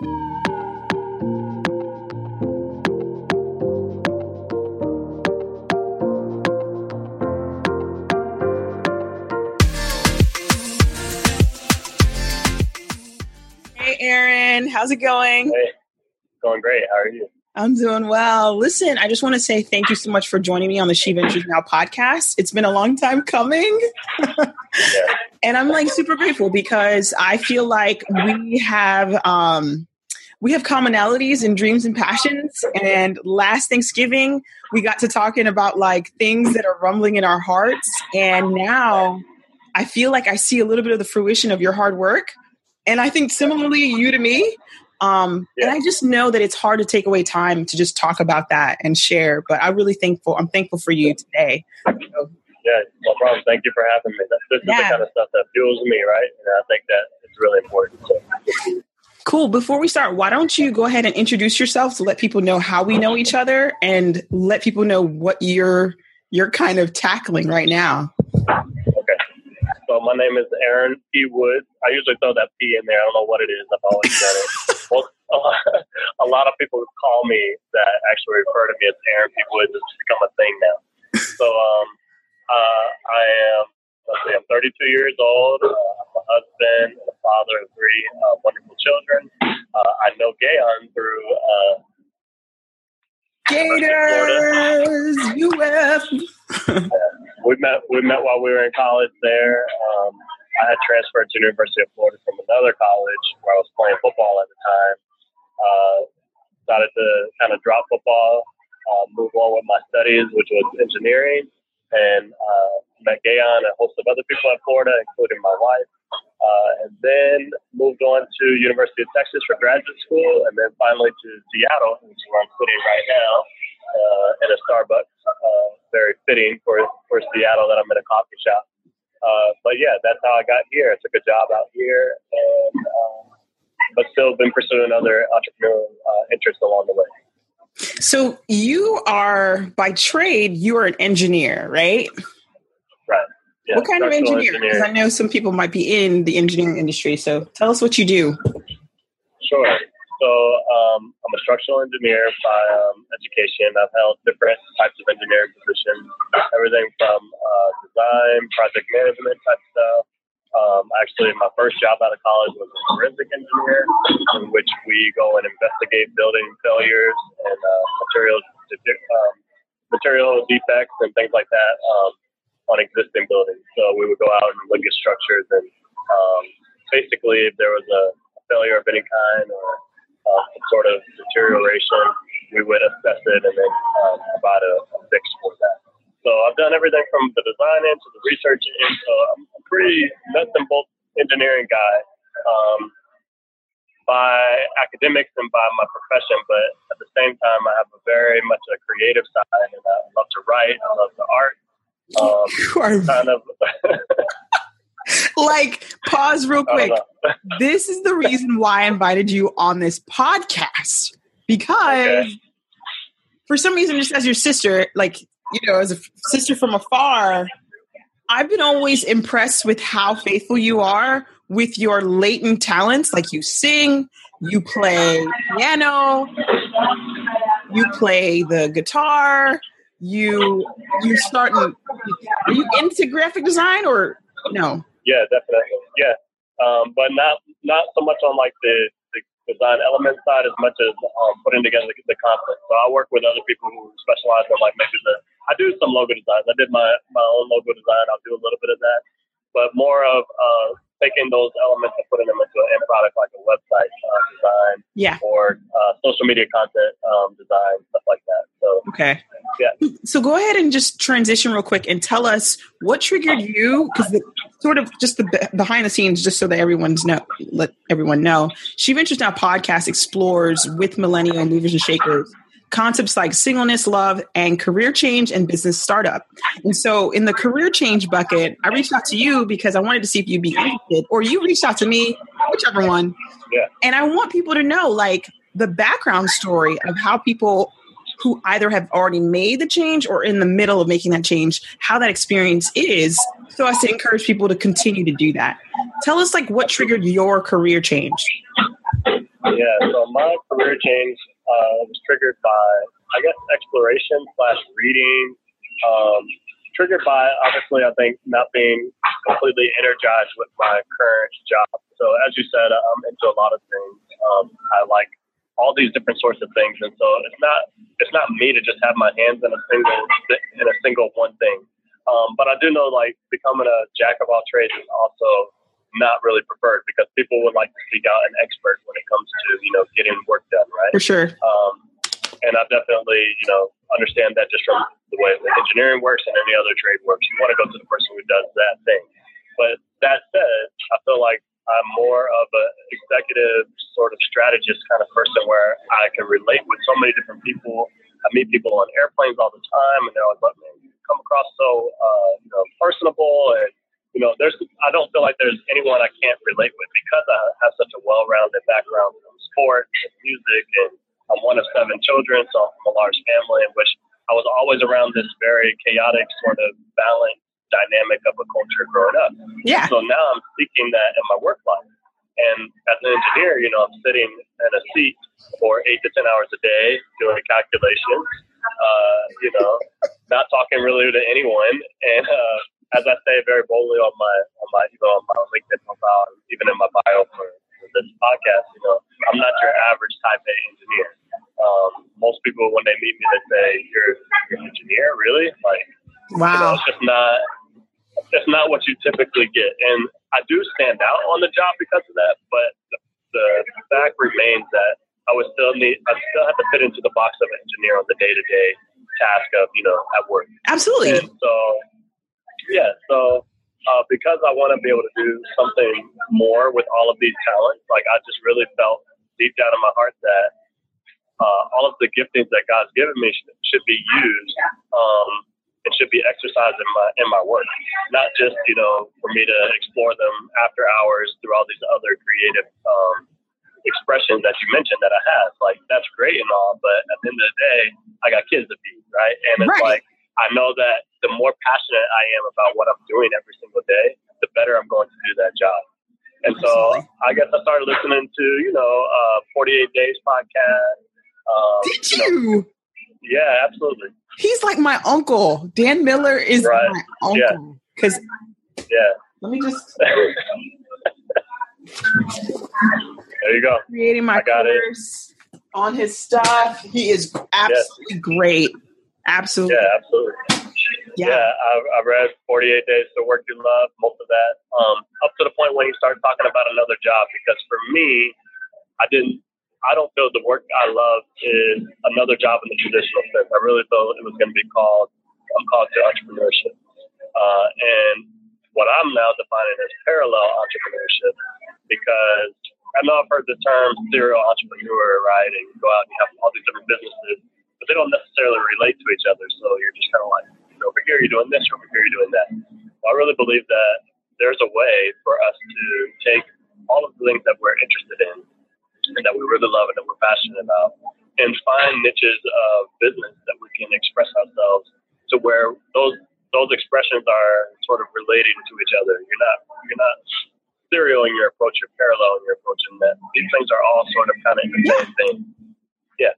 Hey, Aaron, how's it going? Hey, going great. How are you? I'm doing well. Listen, I just want to say thank you so much for joining me on the She Ventures Now podcast. It's been a long time coming. Yeah. and I'm like super grateful because I feel like we have um we have commonalities and dreams and passions. And last Thanksgiving, we got to talking about like things that are rumbling in our hearts. And now I feel like I see a little bit of the fruition of your hard work. And I think similarly, you to me. Um, And I just know that it's hard to take away time to just talk about that and share. But I'm really thankful. I'm thankful for you today. So, Yeah, no problem. Thank you for having me. This is Yeah. the kind of stuff that fuels me, right? And I think that it's really important. So, Cool. Before we start, why don't you go ahead and introduce yourself to let people know how we know each other and let people know what you're you're kind of tackling right now. okay. So my name is Aaron P. Woods. I usually throw that P in there. I don't know what it is. I've always done it. well, a lot of people call me that actually refer to me as Aaron P. Woods. It's become a thing now. So um, uh, I am, see, I'm 32 years old. Uh, I'm a husband and a father of three uh, wonderful children. Uh, I know Gayon through uh, Gators, UF. we met we met while we were in college there. Um, I had transferred to the University of Florida from another college where I was playing football at the time. Uh, decided to kind of drop football, uh, move on with my studies, which was engineering, and uh, met Gayon a host of other people in Florida, including my wife. Uh, and then moved on to University of Texas for graduate school, and then finally to Seattle, which is where I'm sitting right now, uh, at a Starbucks. Uh, very fitting for for Seattle that I'm in a coffee shop. Uh, but yeah, that's how I got here. I took a job out here, and um, but still been pursuing other entrepreneurial uh, interests along the way. So you are by trade, you are an engineer, right? Yeah, what kind of engineer? Because I know some people might be in the engineering industry. So tell us what you do. Sure. So um, I'm a structural engineer by um, education. I've held different types of engineering positions, everything from uh, design, project management type stuff. Um, actually, my first job out of college was a forensic engineer, in which we go and investigate building failures and uh, material um, material defects and things like that um, on existing buildings. So we would go out and look at structures and um, basically, if there was a failure of any kind or uh, some sort of deterioration, we would assess it and then um, provide a, a fix for that. So I've done everything from the design end to the research end. So I'm a pretty nuts and bolts engineering guy um, by academics and by my profession, but at the same time, I have a very much a creative side, and I love to write. I love the art. Um, You are kind of. like pause real quick. This is the reason why I invited you on this podcast because Okay. for some reason, just as your sister, like you know, as a sister from afar, I've been always impressed with how faithful you are with your latent talents. Like you sing, you play piano, you play the guitar, you you starting. Are you into graphic design or no? Yeah, definitely. Yeah, um, but not not so much on like the, the design element side as much as um, putting together the, the content. So I work with other people who specialize in like maybe the. I do some logo designs. I did my my own logo design. I'll do a little bit of that, but more of uh, taking those elements and putting them into an end product like a website uh, design Yeah. or uh, social media content um, design stuff like that. So Okay. Yeah. So go ahead and just transition real quick and tell us what triggered you because sort of just the behind the scenes, just so that everyone's know, let everyone know. She Ventures Now podcast explores with millennial movers and shakers concepts like singleness, love, and career change and business startup. And so in the career change bucket, I reached out to you because I wanted to see if you'd be interested, or you reached out to me, whichever one. Yeah. And I want people to know like the background story of how people who either have already made the change or in the middle of making that change, how that experience is, so as to encourage people to continue to do that. Tell us like what triggered your career change. Yeah, so my career change uh, was triggered by, I guess, exploration slash reading. Um, triggered by, obviously, I think not being completely energized with my current job. So, as you said, I'm into a lot of things. Um, I like all these different sorts of things, and so it's not it's not me to just have my hands in a single in a single one thing. Um, but I do know like becoming a jack of all trades is also not really preferred because people would like to seek out an expert when it comes to you know getting work done, right? For sure. Um, and I definitely you know understand that just from the way that engineering works and any other trade works. You want to go to the person who does that thing. But that said, I feel like I'm more of an executive sort of strategist kind of person where I can relate with so many different people. I meet people on airplanes all the time, and they're like, "Man, you come across so uh, you know personable and you know, there's I don't feel like there's anyone I can't relate with because I have such a well-rounded background from sport and music, and I'm one of seven children, so I'm from a large family in which I was always around this very chaotic sort of balanced dynamic of a culture growing up. Yeah. So now I'm seeking that in my work life. And as an engineer, you know, I'm sitting in a seat for eight to ten hours a day doing calculations. Uh, you know, not talking really to anyone, and uh, as I say very boldly on my on my you know on my LinkedIn profile, even in my bio for, for this podcast, you know, I'm not your average type A engineer. Um, most people when they meet me, they say, "You're, you're an engineer, really?" Like, wow, you know, it's just not it's not what you typically get, and I do stand out on the job because of that. But the, the fact remains that I would still need I still have to fit into the box of engineer on the day to day task of you know at work. Absolutely. And so yeah, so uh, because I want to be able to do something more with all of these talents, like I just really felt deep down in my heart that uh, all of the giftings that God's given me should, should be used um, and should be exercised in my in my work, not just you know for me to explore them after hours through all these other creative um, expressions that you mentioned that I have. Like that's great and all, but at the end of the day, I got kids to feed, right? And it's right. like I know that the more passionate I am about what I'm doing every single day, the better I'm going to do that job. And so I guess I started listening to, you know, uh, 48 Days podcast. Um, Did you? know, yeah, absolutely. He's like my uncle. Dan Miller is right. my uncle. Because, yeah. yeah. Let me just. there you go. Creating my course it. on his stuff. He is absolutely yes. great. Absolutely. Yeah, absolutely. Yeah, yeah I've, I've, read 48 Days to Work You Love, most of that, um, up to the point when you start talking about another job. Because for me, I didn't, I don't feel the work I love is another job in the traditional sense. I really felt it was going to be called, I'm called to entrepreneurship. Uh, and what I'm now defining as parallel entrepreneurship because I know I've heard the term serial entrepreneur, right? And you go out and you have all these different businesses but they don't necessarily relate to each other. So you're just kind of like, over here you're doing this, over here you're doing that. Well, I really believe that there's a way for us to take all of the things that we're interested in and that we really love and that we're passionate about and find niches of business that we can express ourselves to where those those expressions are sort of relating to each other. You're not you're not serial in your approach, you're parallel in your approach, and that these things are all sort of kind of the same thing. Yeah.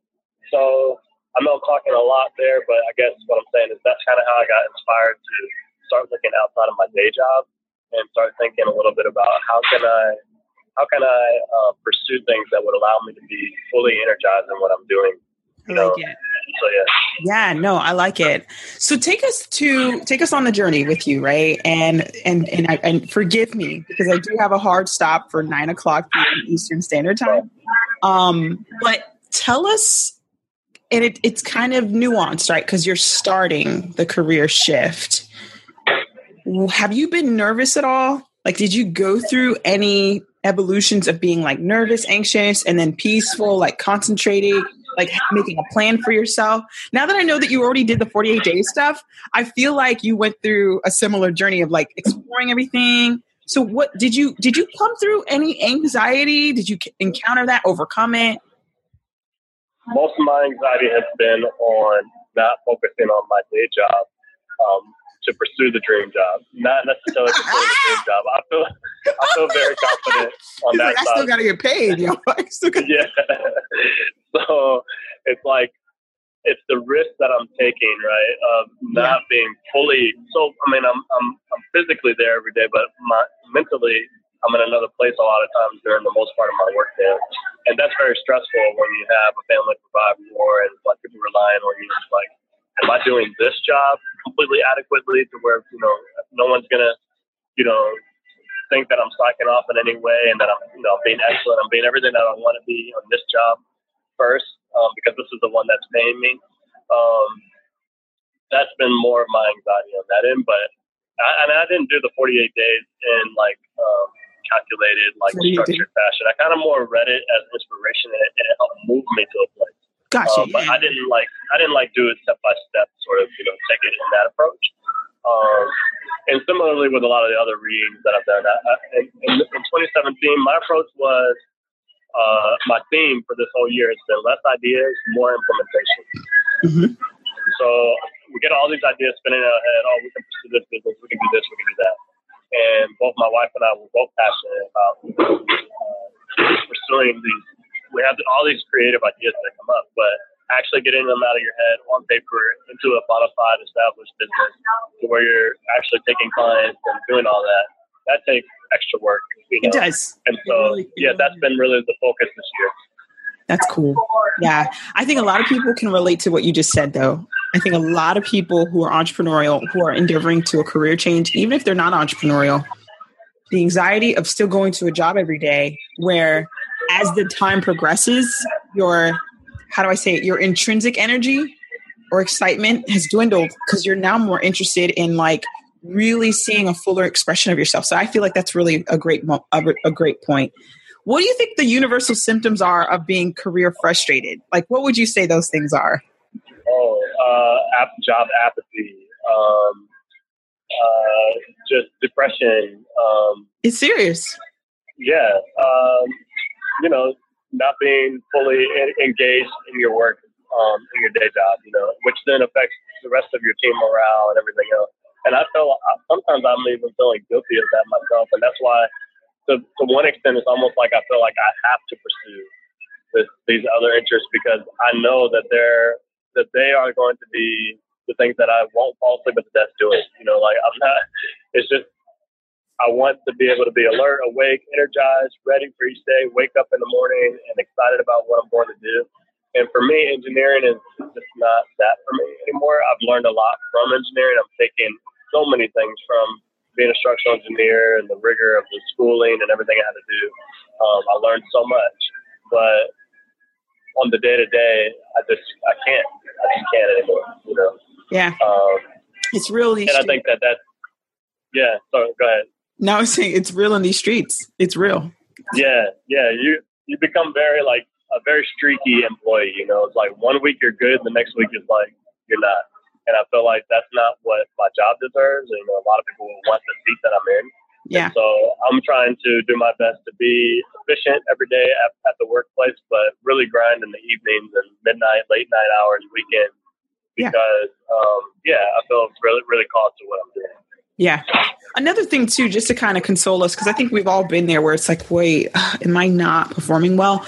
So I know I'm talking a lot there, but I guess what I'm saying is that's kind of how I got inspired to start looking outside of my day job and start thinking a little bit about how can I how can I uh, pursue things that would allow me to be fully energized in what I'm doing. I like it. So yeah. Yeah, no, I like it. So take us to take us on the journey with you, right? And and and I, and forgive me because I do have a hard stop for nine o'clock Eastern Standard Time. Um, but tell us and it, it's kind of nuanced, right? Because you're starting the career shift. Have you been nervous at all? Like, did you go through any evolutions of being like nervous, anxious, and then peaceful, like concentrating, like making a plan for yourself? Now that I know that you already did the 48 day stuff, I feel like you went through a similar journey of like exploring everything. So, what did you did you come through any anxiety? Did you encounter that, overcome it? Most of my anxiety has been on not focusing on my day job. Um, to pursue the dream job, not necessarily pursue the dream job. I feel I feel very confident on He's that like, I still gotta get paid, yo. I still gotta- yeah. so it's like it's the risk that I'm taking, right, of not being fully. So I mean, I'm I'm I'm physically there every day, but my mentally, I'm in another place a lot of times during the most part of my work day, and that's very stressful when you have a family to provide for and like people relying on you. It's like, am I doing this job completely adequately to where you know no one's gonna, you know, think that I'm slacking off in any way and that I'm, you know, being excellent. I'm being everything that I want to be on this job first um, because this is the one that's paying me. Um, that's been more of my anxiety on that end. But I, and I didn't do the 48 days in like um, calculated, like 48 days. structured fashion. I kind of more read it as inspiration and it, and it helped move me to a place. Gotcha. Um, but yeah. I didn't like I didn't like do it step by step, sort of you know take it in that approach. Um, and similarly with a lot of the other readings that I've done, I, I, in, in, in 2017, my approach was uh, my theme for this whole year has been less ideas, more implementation. Mhm. So we get all these ideas spinning in our head. Oh, we can pursue this business. We can do this. We can do that. And both my wife and I were both passionate about uh, pursuing these. We have all these creative ideas that come up, but actually getting them out of your head on paper into a bona fide established business to where you're actually taking clients and doing all that, that takes extra work. You know? It does. And so, really- yeah, that's been really the focus this year. That's cool. Yeah. I think a lot of people can relate to what you just said, though. I think a lot of people who are entrepreneurial, who are endeavoring to a career change, even if they're not entrepreneurial, the anxiety of still going to a job every day where as the time progresses, your, how do I say it, your intrinsic energy or excitement has dwindled because you're now more interested in like really seeing a fuller expression of yourself. So I feel like that's really a great, a great point. What do you think the universal symptoms are of being career frustrated? Like, what would you say those things are? Uh, ap- job apathy, um, uh, just depression. Um, It's serious. yeah, um, you know, not being fully en- engaged in your work, um, in your day job, you know, which then affects the rest of your team morale and everything else. And I feel sometimes I'm even feeling guilty of that myself, and that's why, to, to one extent, it's almost like I feel like I have to pursue this, these other interests because I know that they're that they are going to be the things that I won't fall asleep at the desk doing. You know, like I'm not. It's just I want to be able to be alert, awake, energized, ready for each day. Wake up in the morning and excited about what I'm going to do. And for me, engineering is just not that for me anymore. I've learned a lot from engineering. I'm taking so many things from being a structural engineer and the rigor of the schooling and everything I had to do. Um, I learned so much, but on the day to day, I just I can't. I just can't anymore. You know. Yeah, Um, it's real. and I think that that's yeah. So go ahead. no, I'm saying it's real in these streets. It's real. Yeah, yeah. You you become very like a very streaky employee. You know, it's like one week you're good, the next week is like you're not. And I feel like that's not what my job deserves. And, you know, a lot of people will want the seat that I'm in. Yeah, So I'm trying to do my best to be efficient every day at, at the workplace, but really grind in the evenings and midnight, late night hours, weekends. Yeah. Because um, yeah, I feel really really called to what I'm doing. yeah. Another thing too, just to kind of console us, because I think we've all been there, where it's like, wait, am I not performing well?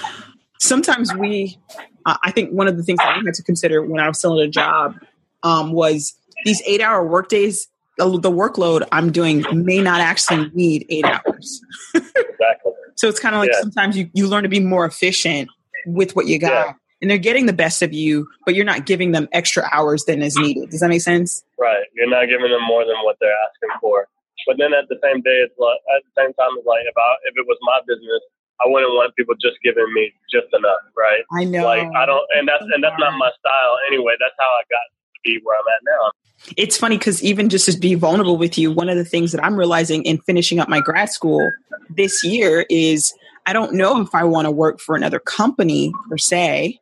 Sometimes we, uh, I think one of the things that I had to consider when I was still at a job um, was these eight-hour workdays. The, workload I'm doing may not actually need eight hours. Exactly. So it's kind of like Yeah. sometimes you, you learn to be more efficient with what you got. Yeah. And they're getting the best of you, but you're not giving them extra hours than is needed. Does that make sense? Right. You're not giving them more than what they're asking for. But then at the same day, it's like at the same time, it's like if I if it was my business, I wouldn't want people just giving me just enough, right? I know. Like I don't, and that's and that's not my style anyway. That's how I got be where I'm at now. It's funny because even just to be vulnerable with you, one of the things that I'm realizing in finishing up my grad school this year is I don't know if I want to work for another company per se.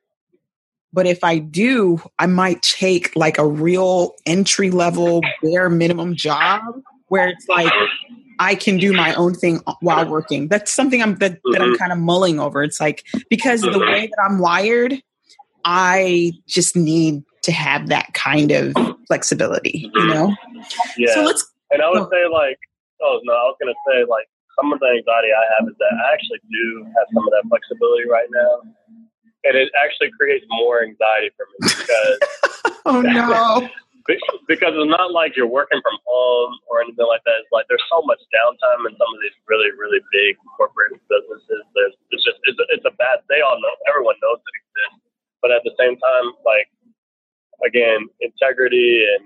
But if I do, I might take like a real entry level, bare minimum job where it's like I can do my own thing while working. That's something I'm that, that I'm Mhm. kind of mulling over. It's like because the way that I'm wired, I just need to have that kind of flexibility, you know? Yeah. So let's And I would Oh. say like, oh no, I was gonna say like some of the anxiety I have is that I actually do have some of that flexibility right now, and it actually creates more anxiety for me because Oh no. because it's not like you're working from home or anything like that. It's like there's so much downtime in some of these really really big corporate businesses. There's it's just it's a, it's a bad. They all know everyone knows it exists, but at the same time, like again, integrity and,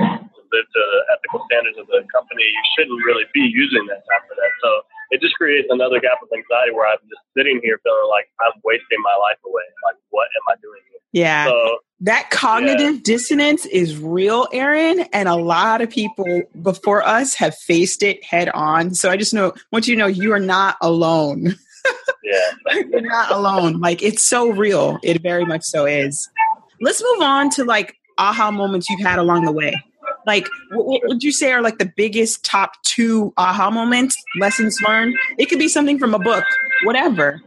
and live to the ethical standards of the company, you shouldn't really be using that time for that. So it just creates another gap of anxiety where I'm just sitting here feeling like I'm wasting my life away. Like, what am I doing here? Yeah. So That cognitive dissonance is real, Aaron, and a lot of people before us have faced it head on. So I just know want you to know you are not alone. yeah, You're not alone. Like it's so real. It very much so is. Let's move on to like aha moments you've had along the way. Like, what, what would you say are like the biggest top two aha moments, lessons learned? It could be something from a book, whatever.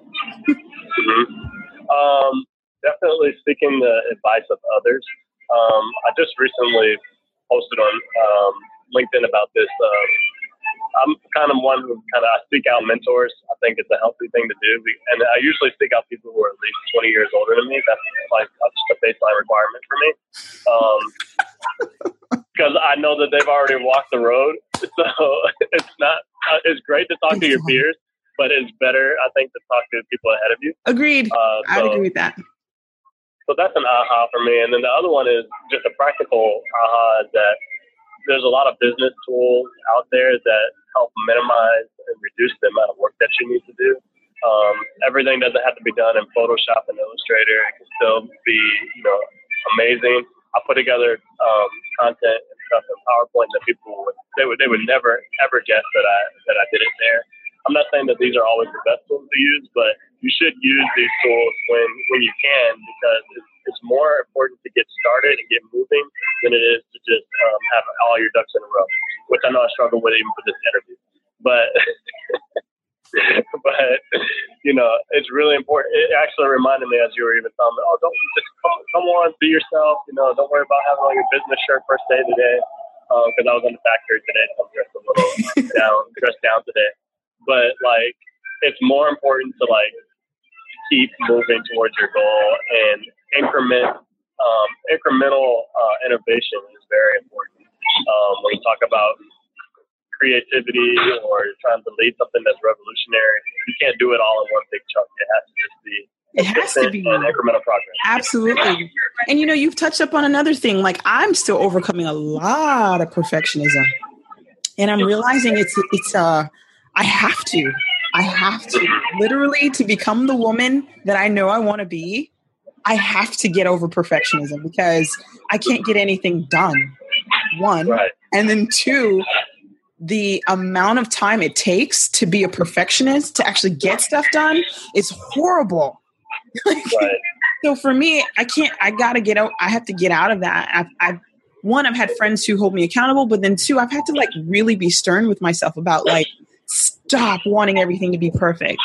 hmm Um, definitely seeking the advice of others. Um, I just recently posted on um, LinkedIn about this. Um, I'm kind of one who kind of I seek out mentors. I think it's a healthy thing to do, and I usually seek out people who are at least 20 years older than me. That's like just a baseline requirement for me. Um, because I know that they've already walked the road, so it's not. Uh, it's great to talk to your peers, but it's better, I think, to talk to people ahead of you. Agreed. Uh, I'd agree with that. so that's an aha for me. And then the other one is just a practical aha that there's a lot of business tools out there that help minimize and reduce the amount of work that you need to do. Um, everything doesn't have to be done in Photoshop and Illustrator. It can still be, you know, amazing. I put together um, content and stuff in PowerPoint that people would they would they would never ever guess that I that I did it there. I'm not saying that these are always the best tools to use, but you should use these tools when when you can because it's, it's more important to get started and get moving than it is to just um, have all your ducks in a row, which I know I struggle with even for this interview. But but you know, it's really important. It actually reminded me as you were even telling me, oh, don't just come, come on, be yourself. You know, don't worry about having on your business shirt first day today. Because I was in the factory today, so I'm dressed a little down, dressed down today. But like, it's more important to like keep moving towards your goal and increment um, incremental uh, innovation is very important um, when you talk about creativity or trying to lead something that's revolutionary. You can't do it all in one big chunk. It has to just be It has to be. and incremental progress. Absolutely. And you know, you've touched up on another thing. Like I'm still overcoming a lot of perfectionism. And I'm realizing it's it's uh I have to. I have to literally to become the woman that I know I want to be. I have to get over perfectionism because I can't get anything done. One. Right. And then two, the amount of time it takes to be a perfectionist to actually get stuff done is horrible. Like, Right. so for me, I can't. I gotta get out. I have to get out of that. I've, I've one, I've had friends who hold me accountable, but then two, I've had to like really be stern with myself about like stop wanting everything to be perfect.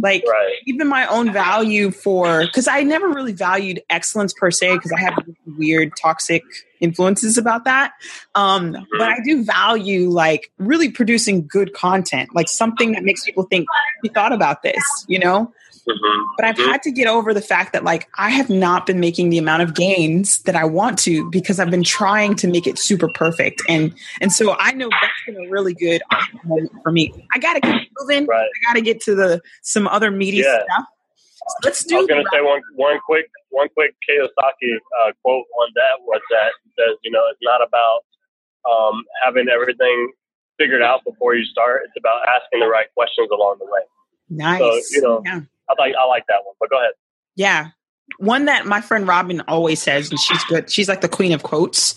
Like Right. even my own value for because I never really valued excellence per se because I have weird toxic influences about that. Um, but I do value like really producing good content, like something that makes people think we thought about this, you know. Mhm. But I've had to get over the fact that like I have not been making the amount of gains that I want to because I've been trying to make it super perfect. And and so I know that's been a really good moment for me. I gotta keep moving. Right. I gotta get to the some other meaty Yeah. stuff. So let's do I was going to say one one quick one quick Kiyosaki uh, quote on that was that says you know it's not about um, having everything figured out before you start. It's about asking the right questions along the way. nice. you know, yeah. I like I like that one. But go ahead. Yeah. One that my friend Robin always says, and she's good. She's like the queen of quotes.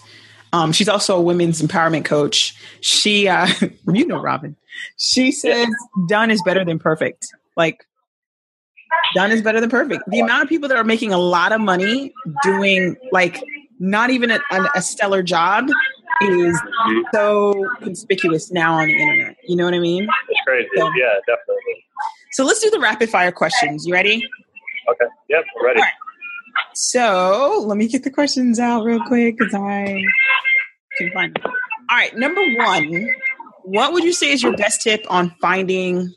Um, she's also a women's empowerment coach. She, uh, you know, Robin. She says, "Done is better than perfect." Like, done is better than perfect. The amount of people that are making a lot of money doing like not even a, a, a stellar job is Mhm. so conspicuous now on the internet. You know what I mean? It's crazy. Yeah. Yeah, definitely. So let's do the rapid fire questions. You ready? Okay. Yep. Ready. Right. So let me get the questions out real quick because I can find them. All right, number one, what would you say is your best tip on finding?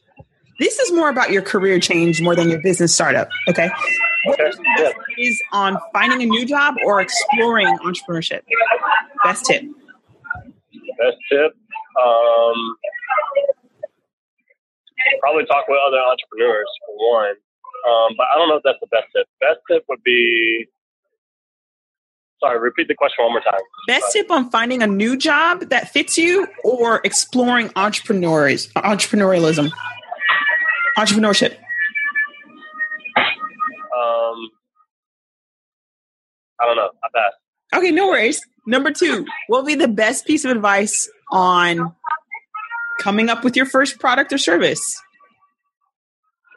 This is more about your career change more than your business startup. Okay. What Okay. Yeah. is on finding a new job or exploring entrepreneurship? Best tip. Best tip. Um, probably talk with other entrepreneurs for one. Um, but I don't know if that's the best tip. Best tip would be. Sorry, repeat the question one more time. Best tip on finding a new job that fits you or exploring entrepreneurs entrepreneurialism. Entrepreneurship. Um, I don't know. I pass. Okay, no worries. Number two, what would be the best piece of advice on coming up with your first product or service?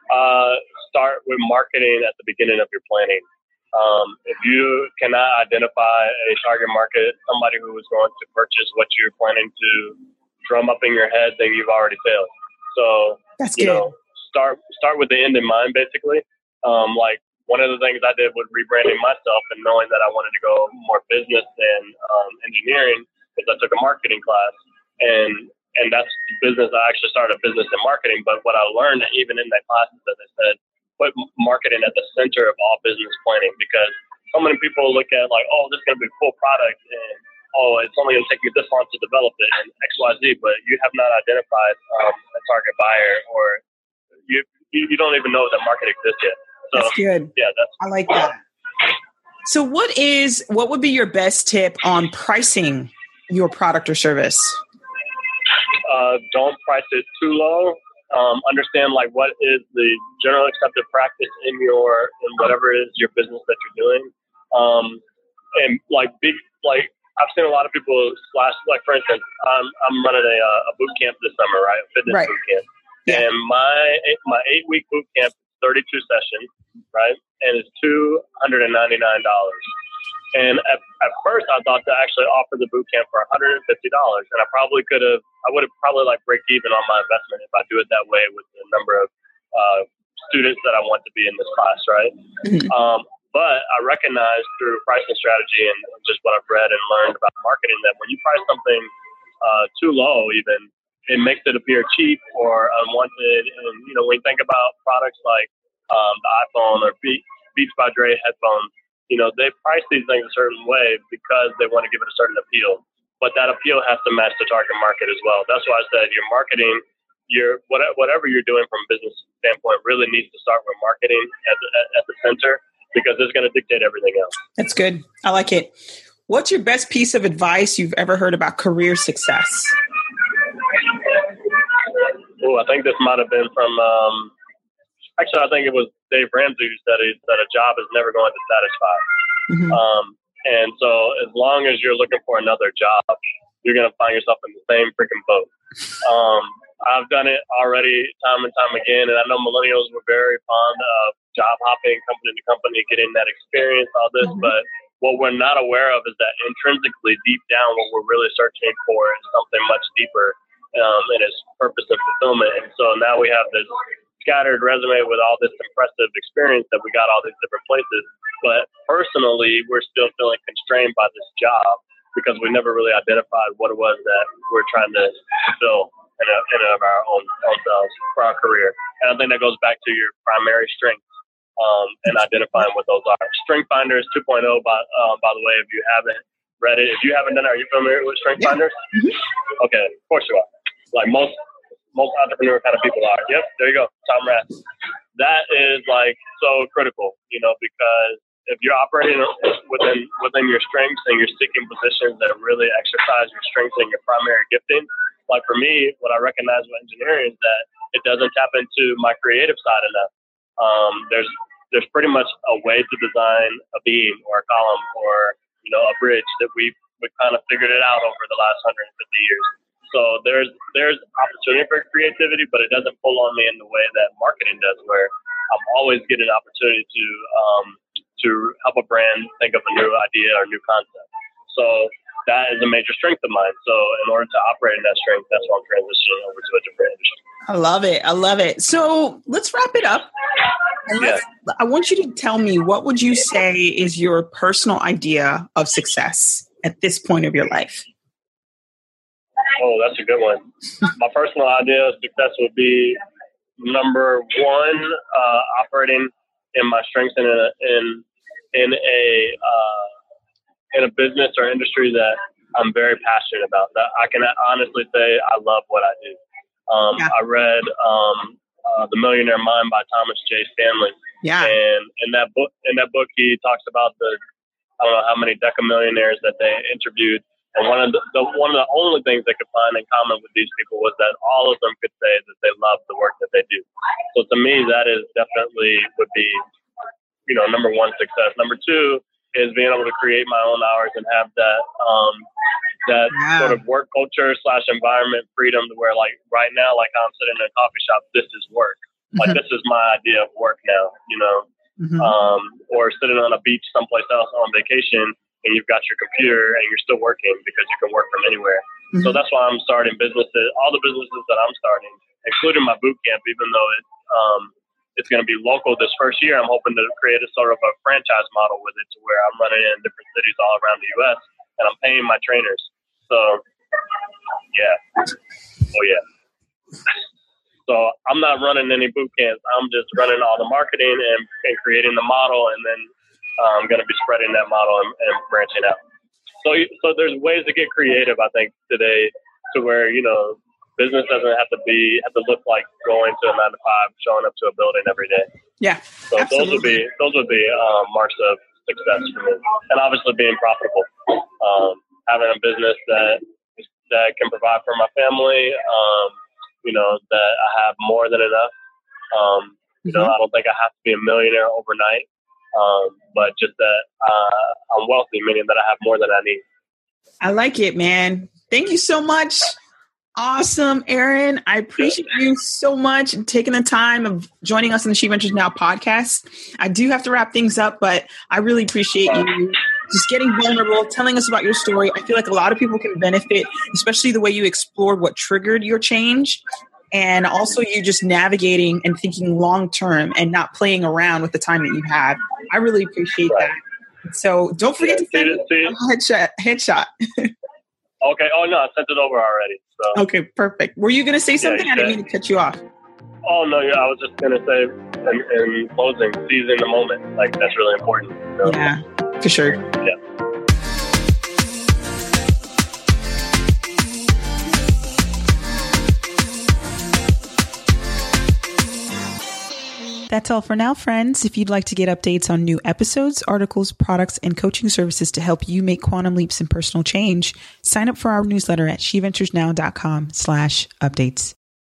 Uh, start with marketing at the beginning of your planning. Um, if you cannot identify a target market, somebody who is going to purchase what you're planning to drum up in your head, then you've already failed. So That's you good. know, start start with the end in mind, basically. Um, like one of the things I did with rebranding myself and knowing that I wanted to go more business than um, engineering is I took a marketing class, and and that's the business. I actually started a business in marketing, but what I learned even in that class is that they said put marketing at the center of all business planning because so many people look at like, oh, this is going to be a cool product and oh, it's only going to take me this long to develop it and X, Y, Z, but you have not identified um, a target buyer or you, you you don't even know that market exists yet. So That's good. yeah, that's I like that. So what is what would be your best tip on pricing your product or service? Uh, don't price it too low. Um, understand like what is the general accepted practice in your in whatever it is your business that you're doing. Um, and like big like I've seen a lot of people slash like for instance I'm I'm running a, a boot camp this summer right a fitness Right. boot camp Yeah. and my my eight week boot camp is 32 sessions right and it's two hundred and ninety nine dollars. And at, at first, I thought to actually offer the boot camp for $150, and I probably could have, I would have probably like break even on my investment if I do it that way with the number of uh, students that I want to be in this class, right? Mhm. Um, but I recognize through pricing strategy and just what I've read and learned about marketing that when you price something uh, too low, even it makes it appear cheap or unwanted. And you know, when you think about products like um, the iPhone or Be- Beats by Dre headphones, you know, they price these things a certain way because they want to give it a certain appeal. But that appeal has to match the target market as well. That's why I said your marketing, your whatever, whatever you're doing from a business standpoint, really needs to start with marketing at the, at, at the center because it's going to dictate everything else. That's good. I like it. What's your best piece of advice you've ever heard about career success? Oh, I think this might have been from. Um, actually, I think it was Dave Ramsey who said it, that a job is never going to satisfy. Mhm. Um, and so, as long as you're looking for another job, you're going to find yourself in the same freaking boat. Um, I've done it already time and time again, and I know millennials were very fond of job hopping, company to company, getting that experience, all this. Mhm. But what we're not aware of is that intrinsically, deep down, what we're really searching for is something much deeper, um, and it's purpose of fulfillment. And so now we have this scattered resume with all this impressive experience that we got all these different places. But personally, we're still feeling constrained by this job because we never really identified what it was that we're trying to fulfill in, a, in our own, own selves for our career. And I think that goes back to your primary strengths um, and identifying what those are. Strength Finders 2.0, by, uh, by the way, if you haven't read it, if you haven't done it, are you familiar with Strength. Finders? Mhm. Okay, of course you are. Like most most entrepreneur kind of people are. Yep, there you go, Tom Rath. That is like so critical, you know, because if you're operating within within your strengths and you're seeking positions that really exercise your strengths and your primary gifting, like for me, what I recognize with engineering is that it doesn't tap into my creative side enough. Um, there's there's pretty much a way to design a beam or a column or you know a bridge that we we kind of figured it out over the last 150 years. So there's there's opportunity for creativity, but it doesn't pull on me in the way that marketing does, where I'm always getting an opportunity to um, to help a brand think of a new idea or new concept. So that is a major strength of mine. So in order to operate in that strength, that's why I'm transitioning over to a different industry. I love it. I love it. So let's wrap it up. Yeah. I want you to tell me what would you say is your personal idea of success at this point of your life? Oh, that's a good one. My personal idea of success would be number one, uh, operating in my strengths in a, in in a uh, in a business or industry that I'm very passionate about. That I can honestly say I love what I do. Um, yeah. I read um, uh, The Millionaire Mind by Thomas J. Stanley. Yeah. And in that book, in that book, he talks about the I don't know how many decamillionaires that they interviewed, and one of the, the one of the only things they could find in common with these people was that all of them could say that they love the work that they do. So to me, that is definitely would be, you know, number one success. Number two is being able to create my own hours and have that um, that yeah. sort of work culture slash environment freedom to where like right now, like I'm sitting in a coffee shop, this is work. Like mm-hmm. this is my idea of work now, you know. Mm-hmm. Um, or sitting on a beach someplace else on vacation and you've got your computer and you're still working because you can work from anywhere. Mm-hmm. So that's why I'm starting businesses, all the businesses that I'm starting, including my boot camp, even though it, um, it's going to be local this first year. I'm hoping to create a sort of a franchise model with it to where I'm running in different cities all around the U.S. and I'm paying my trainers. So, yeah. Oh, yeah. So I'm not running any boot camps. I'm just running all the marketing and, and creating the model, and then I'm going to be spreading that model and, and branching out. So, so there's ways to get creative. I think today to where you know business doesn't have to be have to look like going to a nine to five, showing up to a building every day. Yeah. So absolutely. those would be those would be um, marks of success for me, and obviously being profitable, um, having a business that that can provide for my family. Um, you know, that I have more than enough. Um, you mm-hmm. know, I don't think I have to be a millionaire overnight, um, but just that uh, I'm wealthy, meaning that I have more than I need. I like it, man. Thank you so much. Awesome, Aaron. I appreciate you so much taking the time of joining us on the She Ventures Now podcast. I do have to wrap things up, but I really appreciate you just getting vulnerable, telling us about your story. I feel like a lot of people can benefit, especially the way you explored what triggered your change and also you just navigating and thinking long term and not playing around with the time that you have. I really appreciate right. that. So don't forget yeah, to send a headshot. Headshot. okay. Oh no, I sent it over already. So. Okay, perfect. Were you going to say something? Yeah, I didn't mean to cut you off. Oh no, yeah, I was just going to say in, in, closing, seizing the moment. Like that's really important. Know? Yeah, for sure. Yeah. That's all for now, friends. If you'd like to get updates on new episodes, articles, products, and coaching services to help you make quantum leaps in personal change, sign up for our newsletter at sheventuresnow.com slash updates.